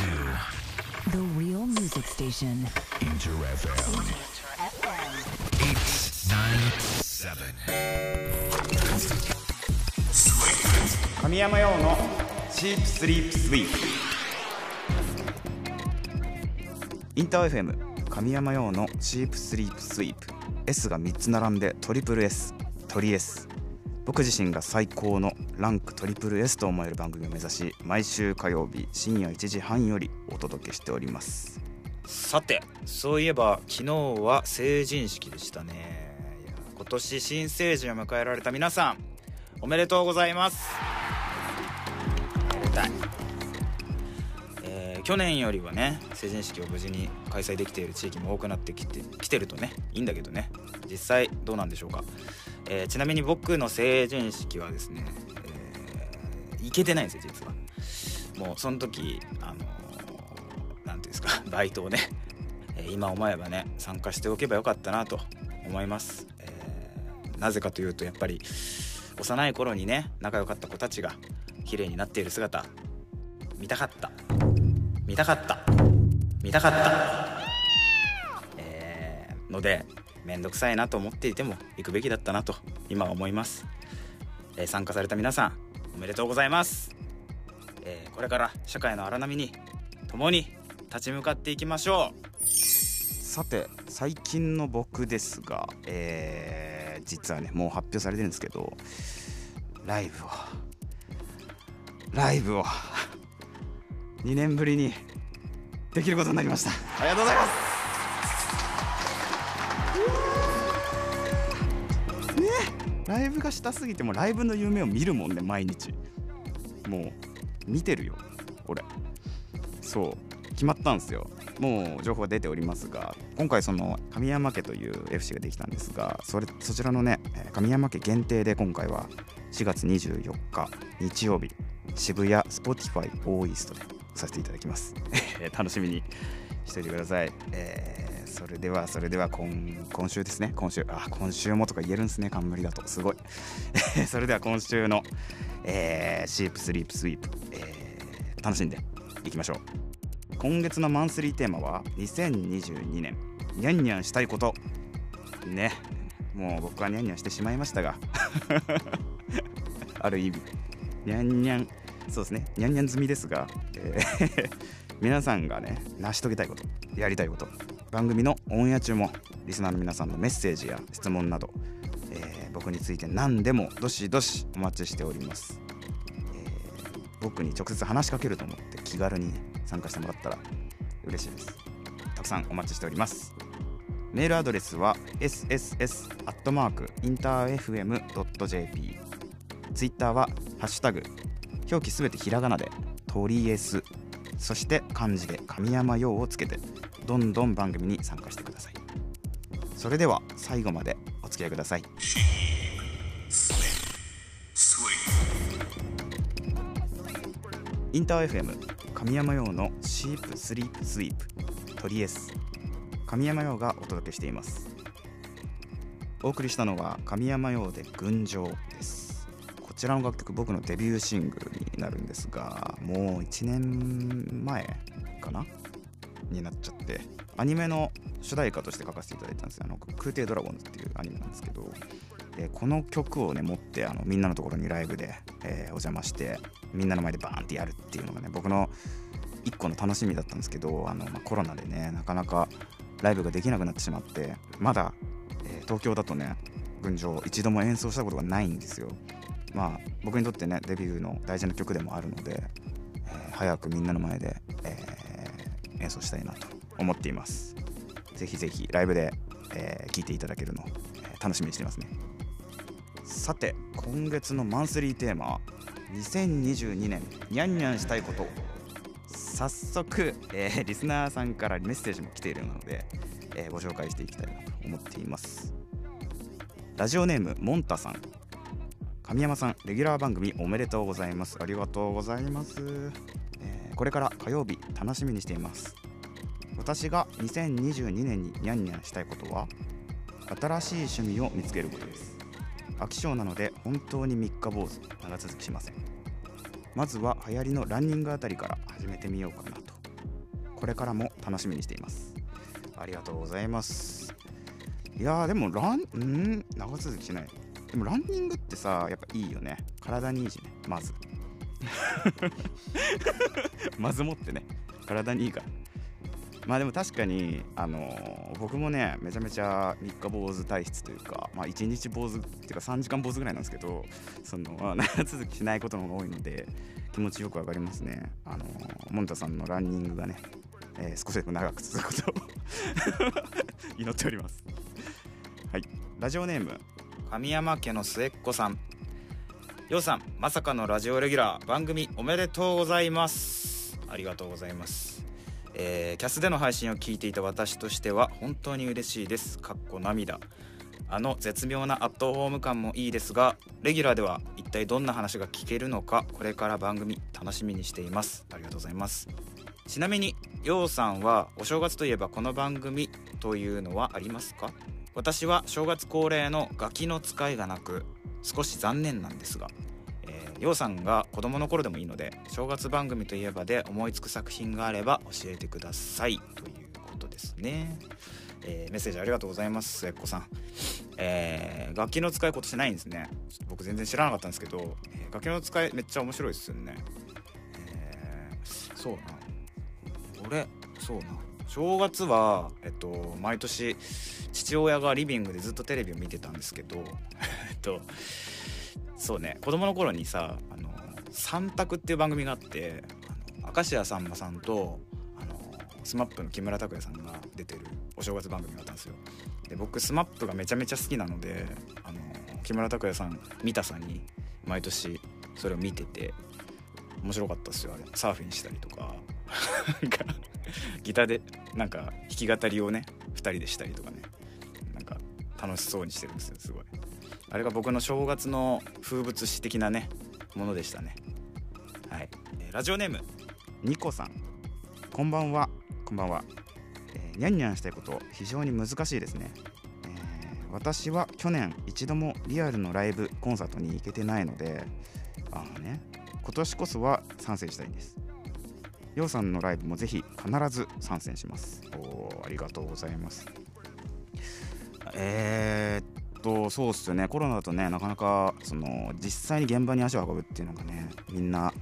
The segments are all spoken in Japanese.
to The real music station. Inter FM 897. 神山用のチープスリープスイープインター FM 神山用のチープスリープスイープ S が3つ並んでトリプル S トリ S 僕自身が最高のランクトリプル S と思える番組を目指し毎週火曜日深夜1時半よりお届けしております。さてそういえば昨日は成人式でしたね。今年新成人を迎えられた皆さんおめでとうございます。えー去年よりはね成人式を無事に開催できている地域も多くなってきてきてるとねいいんだけどね。実際どうなんでしょうか、えーちなみに僕の成人式はですね、えー行けてないんですよ実は。もうその時あのーなんていうんですか バイトをね、今思えばね参加しておけばよかったなと思います、えーなぜかというとやっぱり幼い頃にね仲良かった子たちが綺麗になっている姿見たかった。見たかった。見たかった。えーので面倒くさいなと思っていても行くべきだったなと今は思います、えー参加された皆さんおめでとうございます、えーこれから社会の荒波に共に立ち向かっていきましょう。さて最近の僕ですが、えー実はねもう発表されてるんですけどライブをライブを2年ぶりにできることになりました。ありがとうございます。ライブがしたすぎてもライブの夢を見るもんね毎日。もう見てるよ俺。そう決まったんですよ。もう情報が出ておりますが今回その神山家という FC ができたんですがそれそちらのねえ神山家限定で今回は4月24日日曜日渋谷 Spotify オーイーストでさせていただきます。え楽しみに。しておいてください、えーそれではそれでは今今週ですね。今週あ今週もとか言えるんですね。冠だと。すごい。それでは今週の、えーシープスリープスイープ、えー楽しんでいきましょう。今月のマンスリーテーマは2022年ニャンニャンしたいこと。ね。もう僕はニャンニャンしてしまいましたが。ある意味。ニャンニャン。そうですね。ニャンニャン済みですが、えー皆さんがね成し遂げたいことやりたいこと番組のオンエア中もリスナーの皆さんのメッセージや質問など、えー僕について何でもどしどしお待ちしております。えー僕に直接話しかけると思って気軽に参加してもらったら嬉しいです。たくさんお待ちしております。メールアドレスは sss.interfm.jp ツイッターは「ハッシュタグ表記すべてひらがなで「とりえす」そして漢字で「神山用」をつけてどんどん番組に参加してください。それでは最後までお付き合いください。インター FM 神山用のシープスリープスイープトリエス。神山用がお届けしています。お送りしたのは神山用で群青です。ちらの楽曲僕のデビューシングルになるんですがもう1年前かな？になっちゃって。アニメの主題歌として書かせていただいたんですよ。あの空挺ドラゴンズっていうアニメなんですけど。でこの曲をね持ってあのみんなのところにライブで、えーお邪魔してみんなの前でバーンってやるっていうのがね僕の一個の楽しみだったんですけどあの、まあコロナでねなかなかライブができなくなってしまってまだ、えー東京だとね群青一度も演奏したことがないんですよ。まあ僕にとってねデビューの大事な曲でもあるので、えー早くみんなの前で、えー演奏したいなと思っています。ぜひぜひライブで、えー聴いていただけるの、え楽しみにしてますね。さて今月のマンスリーテーマ2022年ニャンニャンしたいこと。早速、えーリスナーさんからメッセージも来ているので、えーご紹介していきたいなと思っています。ラジオネームモンタさん。神山さんレギュラー番組おめでとうございます。ありがとうございます、えーこれから火曜日楽しみにしています。私が2022年にニャンニャンしたいことは新しい趣味を見つけることです。飽き性なので本当に三日坊主長続きしません。まずは流行りのランニングあたりから始めてみようかなと。これからも楽しみにしています。ありがとうございます。いやでもランん？長続きしない。でもランニングってさやっぱいいよね。体にいいしね。まず。まずもってね。体にいいから。まあでも確かに、あのー僕もねめちゃめちゃ三日坊主体質というか、まあ、1日坊主っていうか3時間坊主ぐらいなんですけどその、ま あ長続きしないことの方が多いので気持ちよくわかりますね。あのーモンタさんのランニングがね、えー少しでも長く続くことを 祈っております。はい。ラジオネーム神山家の末っ子さん。ようさんまさかのラジオレギュラー番組おめでとうございます。ありがとうございます。えーキャスでの配信を聞いていた私としては本当に嬉しいです。かっこ涙。あの絶妙なアットホーム感もいいですがレギュラーでは一体どんな話が聞けるのかこれから番組楽しみにしています。ありがとうございます。ちなみにようさんはお正月といえばこの番組というのはありますか？私は正月恒例のガキの使いがなく少し残念なんですが、えー、ようさんが子供の頃でもいいので正月番組といえばで思いつく作品があれば教えてください。ということですね、えーメッセージありがとうございます末っ子さん、えー、楽器の使い今年ないんですね。僕全然知らなかったんですけど、えー楽器の使いめっちゃ面白いですよね、えーそうな。俺そうな。正月はえっと毎年父親がリビングでずっとテレビを見てたんですけどえっとそうね子供の頃にさ「あの三択」っていう番組があってあの明石家さんまさんとあの SMAP の木村拓哉さんが出てるお正月番組があったんですよ。で僕 SMAP がめちゃめちゃ好きなのであの木村拓哉さん見たさんに毎年それを見てて面白かったですよ。あれサーフィンしたりとか。ギターでなんか弾き語りをね2人でしたりとかね。楽しそうにしてるんですよすごい。あれが僕の正月の風物詩的なねものでしたね。はい。ラジオネームニコさん。こんばんは。こんばんは、えーニャンニャンしたいこと非常に難しいですね、えー私は去年一度もリアルのライブコンサートに行けてないのであのね。今年こそは参戦したいんです。ようさんのライブもぜひ必ず参戦します。おーありがとうございます。えーっとそうっすよね。コロナだとねなかなかその実際に現場に足を運ぶっていうのがねみんな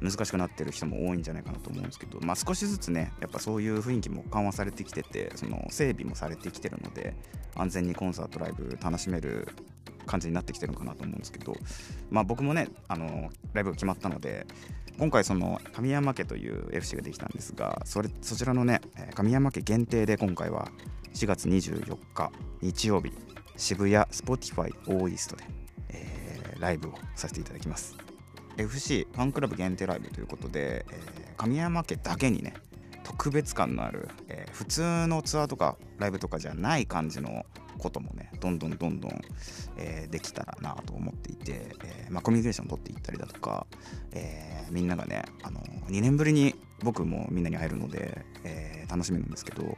難しくなってる人も多いんじゃないかなと思うんですけど、まあ、少しずつねやっぱそういう雰囲気も緩和されてきててその整備もされてきてるので安全にコンサートライブ楽しめる感じになってきてるのかなと思うんですけど、まあ、僕もねあのライブが決まったので今回その神山家という FC ができたんですがそれそちらのね神山家限定で今回は4月24日日曜日渋谷 Spotify オーイーストで、えーライブをさせていただきます。FC ファンクラブ限定ライブということで、えー神山家だけにね特別感のある、えー普通のツアーとかライブとかじゃない感じのこともねどんどんどんどん、えーできたらなと思っていて、えーまあ、コミュニケーション取っていったりだとか、えーみんながね、あの2年ぶりに僕もみんなに会えるので、えー楽しみなんですけど、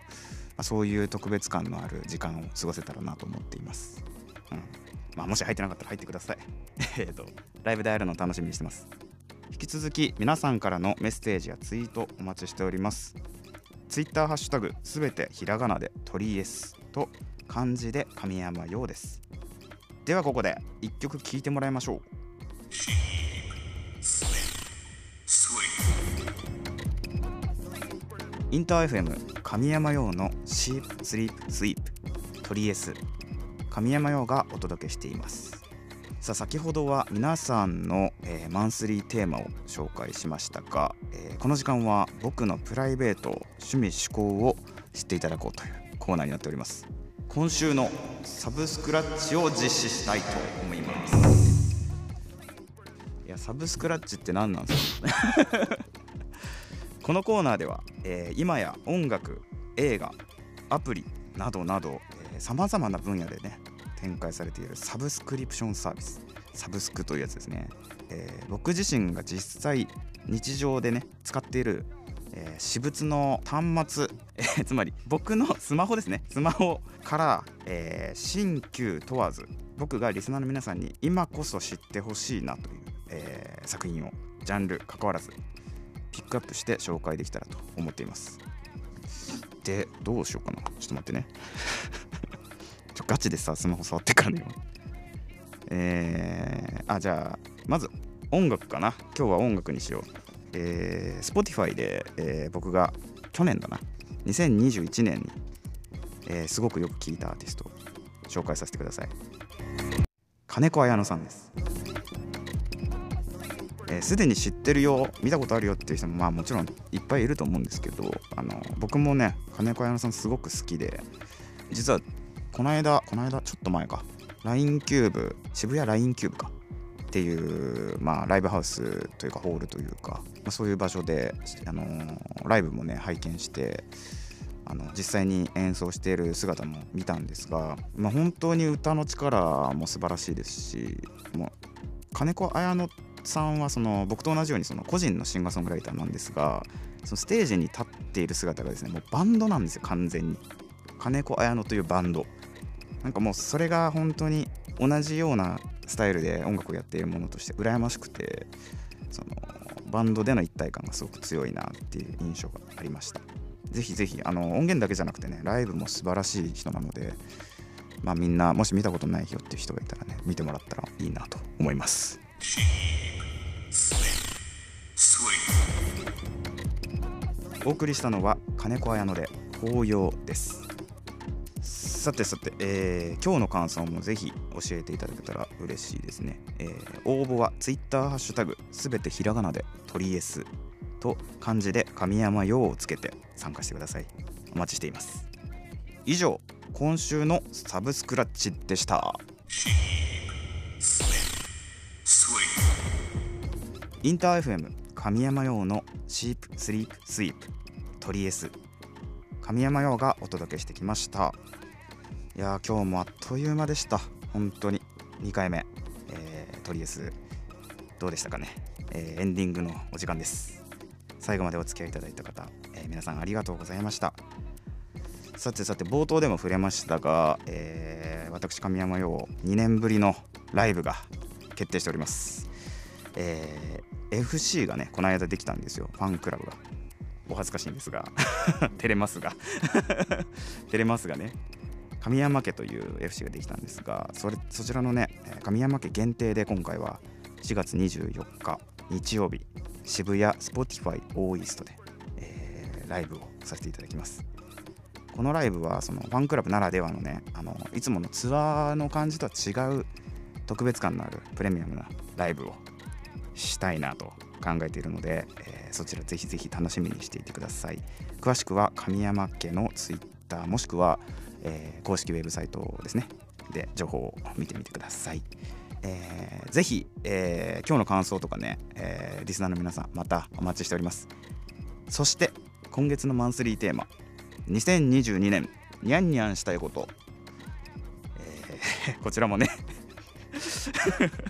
あ、そういう特別感のある時間を過ごせたらなと思っています。うんまあ、もし入ってなかったら入ってください。えっと、ライブで会えるのを楽しみにしてます。引き続き皆さんからのメッセージやツイートお待ちしております。ツイッターハッシュタグすべてひらがなで鳥 S と漢字で神山陽です。ではここで一曲聴いてもらいましょう。インター FM 神山陽のシープスリープスイープ鳥 S 神山陽がお届けしています。さあ先ほどは皆さんの、えーマンスリーテーマを紹介しましたが、えーこの時間は僕のプライベート趣味趣向を知っていただこうというコーナーになっております。今週のサブスクラッチを実施したいと思います。いやサブスクラッチって何なんですか このコーナーでは、えー今や音楽映画アプリなどなどさまざまな分野でね展開されているサブスクリプションサービスサブスクというやつですね、えー僕自身が実際日常でね使っている、えー私物の端末、えーつまり僕のスマホですね。スマホから、えー新旧問わず僕がリスナーの皆さんに今こそ知ってほしいなという、えー作品をジャンル関わらずピックアップして紹介できたらと思っています。でどうしようかな。ちょっと待ってね。ちょガチでさスマホ触ってからねえー、あじゃあまず音楽かな。今日は音楽にしよう。えー、Spotify で、えー僕が去年だな。2021年に、えーすごくよく聴いたアーティストを紹介させてください。金子綾乃さんです。えーすで、に知ってるよ見たことあるよっていう人もまあもちろんいっぱいいると思うんですけどあの僕もね金子綾乃さんすごく好きで実はこの間この間ちょっと前か LINE キューブ渋谷 LINE キューブかっていう、まあ、ライブハウスというかホールというか、まあ、そういう場所で、あのーライブもね拝見してあの実際に演奏している姿も見たんですが、まあ、本当に歌の力も素晴らしいですしもうカネコアヤノさんはその僕と同じようにその個人のシンガーソングライターなんですがそのステージに立っている姿がですねもうバンドなんですよ完全に。金子綾乃というバンド。なんかもうそれが本当に同じようなスタイルで音楽をやっているものとして羨ましくてそのバンドでの一体感がすごく強いなっていう印象がありました。ぜひぜひあの音源だけじゃなくてねライブも素晴らしい人なのでまあみんなもし見たことないよっていう人がいたらね見てもらったらいいなと思います。お送りしたのは金子綾乃で法要です。さてさて、えー今日の感想もぜひ教えていただけたら嬉しいですね、えー応募は Twitter ハッシュタグすべてひらがなで鳥 S と漢字で神山用をつけて参加してください。お待ちしています。以上今週のサブスクラッチでした。インター FM 神山用のシープスリープスイープ鳥 S 神山用がお届けしてきました。いやー今日もあっという間でした。本当に。2回目、えー、トリエス。どうでしたかね、えーエンディングのお時間です。最後までお付き合いいただいた方、えー皆さんありがとうございました。さてさて冒頭でも触れましたが、えー私神山陽2年ぶりのライブが決定しております、えー FC がねこの間できたんですよ。ファンクラブが。お恥ずかしいんですが。照れますが。照れますがね神山家という FC ができたんですがそれそちらのね神山家限定で今回は4月24日日曜日渋谷 Spotify オーイーストで、えーライブをさせていただきます。このライブはそのファンクラブならではのねあのいつものツアーの感じとは違う特別感のあるプレミアムなライブをしたいなと考えているので、えーそちらぜひぜひ楽しみにしていてください。詳しくは神山家のツイッターもしくは、えー公式ウェブサイトですね。で情報を見てみてください、えーぜひ、えー今日の感想とかね、えーリスナーの皆さんまたお待ちしております。そして今月のマンスリーテーマ。2022年ニャンニャンしたいこと、えー こちらもね。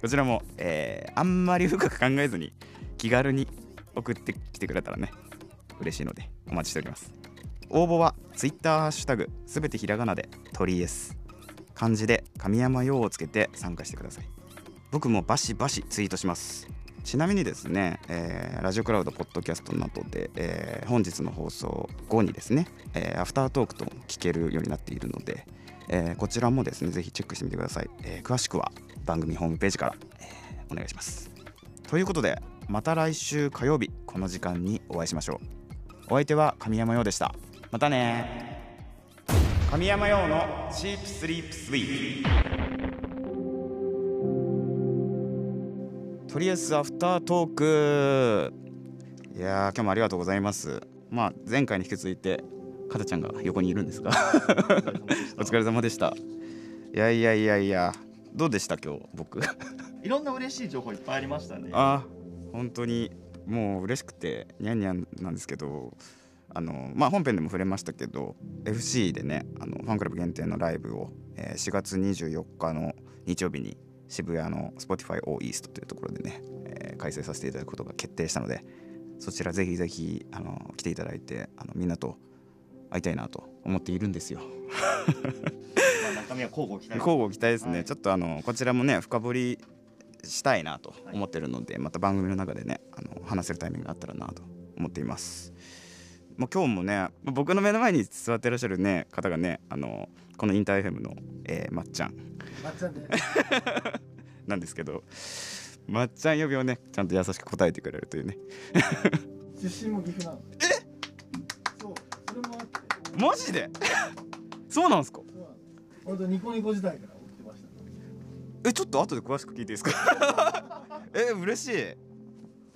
こちらも、えーあんまり深く考えずに気軽に送ってきてくれたらね嬉しいのでお待ちしております。応募は Twitter ハッシュタグすべてひらがなで鳥 S 漢字で神山用をつけて参加してください。僕もバシバシツイートします。ちなみにですね、えーラジオクラウドポッドキャストなどで、えー本日の放送後にですね、えーアフタートークと聞けるようになっているので、えーこちらもですねぜひチェックしてみてください、えー詳しくは番組ホームページから、えーお願いします。ということでまた来週火曜日この時間にお会いしましょう。お相手は神山陽でした。またね。神山陽のチープスリープスイープとりあえずアフタートーク。いやー今日もありがとうございます。まあ前回に引き続いてかたちゃんが横にいるんですが。お疲れ様でした。いやいやいやいや。どうでした今日僕？いろんな嬉しい情報いっぱいありましたね。あ本当にもう嬉しくてニャンニャンなんですけどあのまあ本編でも触れましたけど FC でねあのファンクラブ限定のライブを、えー4月24日の日曜日に渋谷の Spotify O イーストというところでね、えー開催させていただくことが決定したのでそちらぜひぜひあの来ていただいてあのみんなと会いたいなと思っているんですよ。まあ中身は交互期待。交互期待ですね、はい。ちょっとあのこちらもね深掘りしたいなと思ってるので、また番組の中でねあの話せるタイミングがあったらなと思っています。まあ、今日もねまあ僕の目の前に座ってらっしゃるね方がねあのこのインター FM の、えーまっちゃん。まっちゃんで なんですけどまっちゃん呼びをねちゃんと優しく答えてくれるというね。出身も岐阜なの。え？そうそれもあって。マジで？そうなんですか？そうなの俺とニコニコ時代から送ってました。えちょっと後で詳しく聞いていいですか？え嬉しい。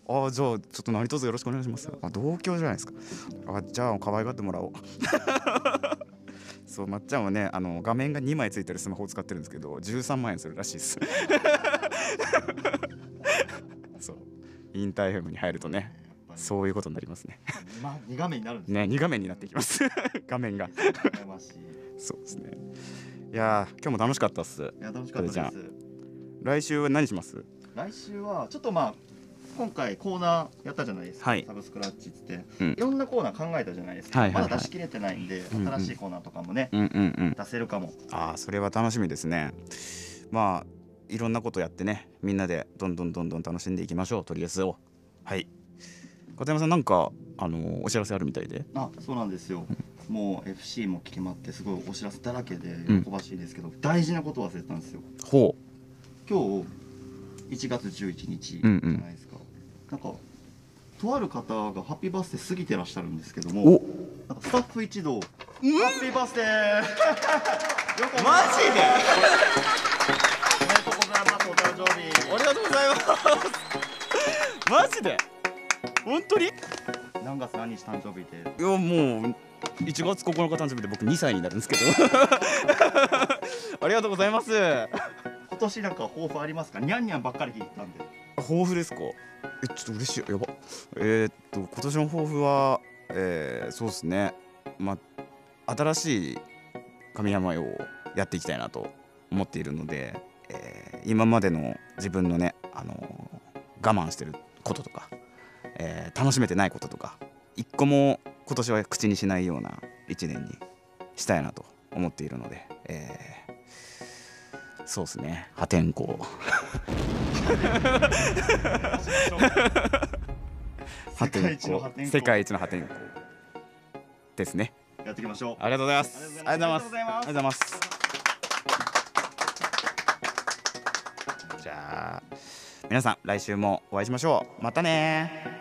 あじゃあちょっと何卒よろしくお願いします。あ同郷じゃないですか。あじゃあ可愛がってもらおう。そうまっちゃんはねあの画面が2枚ついてるスマホを使ってるんですけど13万円するらしいです。そう。インター FM に入るとねそういうことになりますね。まあ2画面になるんですね。2画面になっていきます。画面が。そうですねいやー今日も楽しかったっす。いや楽しかったです。来週は何します？来週はちょっとまあ今回コーナーやったじゃないですか、はい。サブスクラッチって、うん。いろんなコーナー考えたじゃないですか、はいはいはい。まだ出し切れてないんで、うんうん。新しいコーナーとかもね、うんうんうん。出せるかも。ああそれは楽しみですね。まあいろんなことやってねみんなでどんどんどんどん楽しんでいきましょうとりあえずを。はい。片山さんなんかあのお知らせあるみたいで。あそうなんですよもう FC も決まってすごいお知らせだらけでうん。喜ばしいですけど、大事なこと忘れてたんですよ。ほ今日1月11日じゃうん。うんないですか、なんかとある方がハッピーバースデー過ぎてらっしゃるんですけどうもお。なんかスタッフ一同、ハッピーバースデー!マジで？おめでとうございますお誕生日。ありがとうございます。マジで？本当に？い何月何日誕生日で。やもう1月9日誕生日で僕2歳になるんですけど。ありがとうございます。今年なんか抱負ありますか？ニャンニャンばっかり聞いたんで。抱負ですか？えちょっと嬉しい。やば。えー、っと今年の抱負はえー、そうですね。まあ新しい神山用をやっていきたいなと思っているので、えー今までの自分のね、あのー我慢してることとか、えー楽しめてないこととか一個も今年は口にしないような一年にしたいなと思っているので、えーそうですね。破天荒。破天世界一の破天荒。荒世界一の破天荒。ですね。やっていきましょう。ありがとうございます。ありがとうございます。ありがとうございます。じゃあ皆さん来週もお会いしましょう。またね